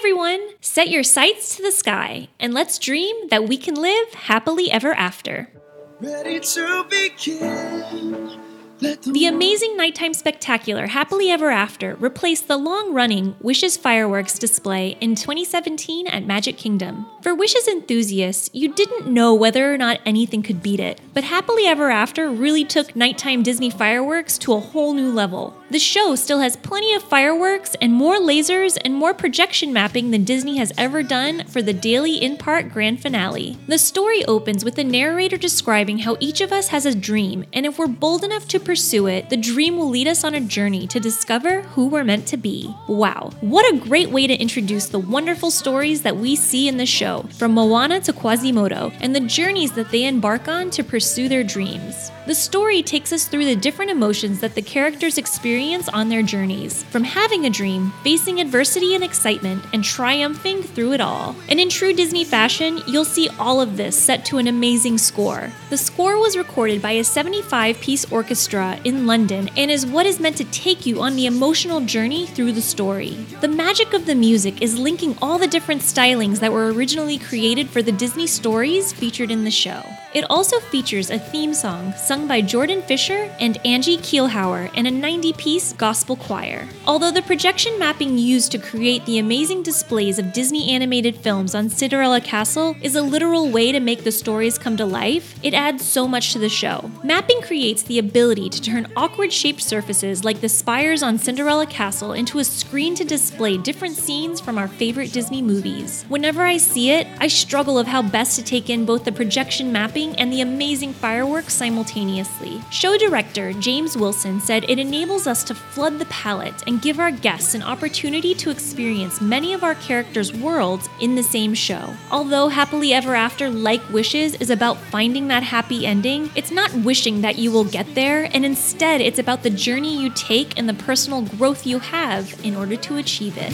everyone! Set your sights to the sky and let's dream that we can live happily ever after. Ready to begin. The amazing nighttime spectacular Happily Ever After replaced the long running Wishes fireworks display in 2017 at Magic Kingdom. For Wishes enthusiasts, you didn't know whether or not anything could beat it, but Happily Ever After really took nighttime Disney fireworks to a whole new level. The show still has plenty of fireworks and more lasers and more projection mapping than Disney has ever done for the daily in park grand finale. The story opens with the narrator describing how each of us has a dream, and if we're bold enough to pursue it, the dream will lead us on a journey to discover who we're meant to be. Wow, what a great way to introduce the wonderful stories that we see in the show, from Moana to Quasimodo, and the journeys that they embark on to pursue their dreams. The story takes us through the different emotions that the characters experience on their journeys, from having a dream, facing adversity and excitement, and triumphing through it all. And in true Disney fashion, you'll see all of this set to an amazing score. The score was recorded by a 75 piece orchestra in London and is what is meant to take you on the emotional journey through the story. The magic of the music is linking all the different stylings that were originally created for the Disney stories featured in the show. It also features a theme song sung by Jordan Fisher and Angie Keilhauer and a 90 piece gospel choir. Although the projection mapping used to create the amazing displays of Disney animated films on Cinderella Castle is a literal way to make the stories come to life, it adds so much to the show. Mapping creates the ability to turn awkward shaped surfaces like the spires on Cinderella Castle into a screen to display different scenes from our favorite Disney movies. Whenever I see it, I struggle of how best to take in both the projection mapping and the amazing fireworks simultaneously. Show director James Wilson said it enables us to flood the palette and give our guests an opportunity to experience many of our characters' worlds in the same show. Although Happily Ever After, like Wishes, is about finding that happy ending, it's not wishing that you will get there, and instead it's about the journey you take and the personal growth you have in order to achieve it.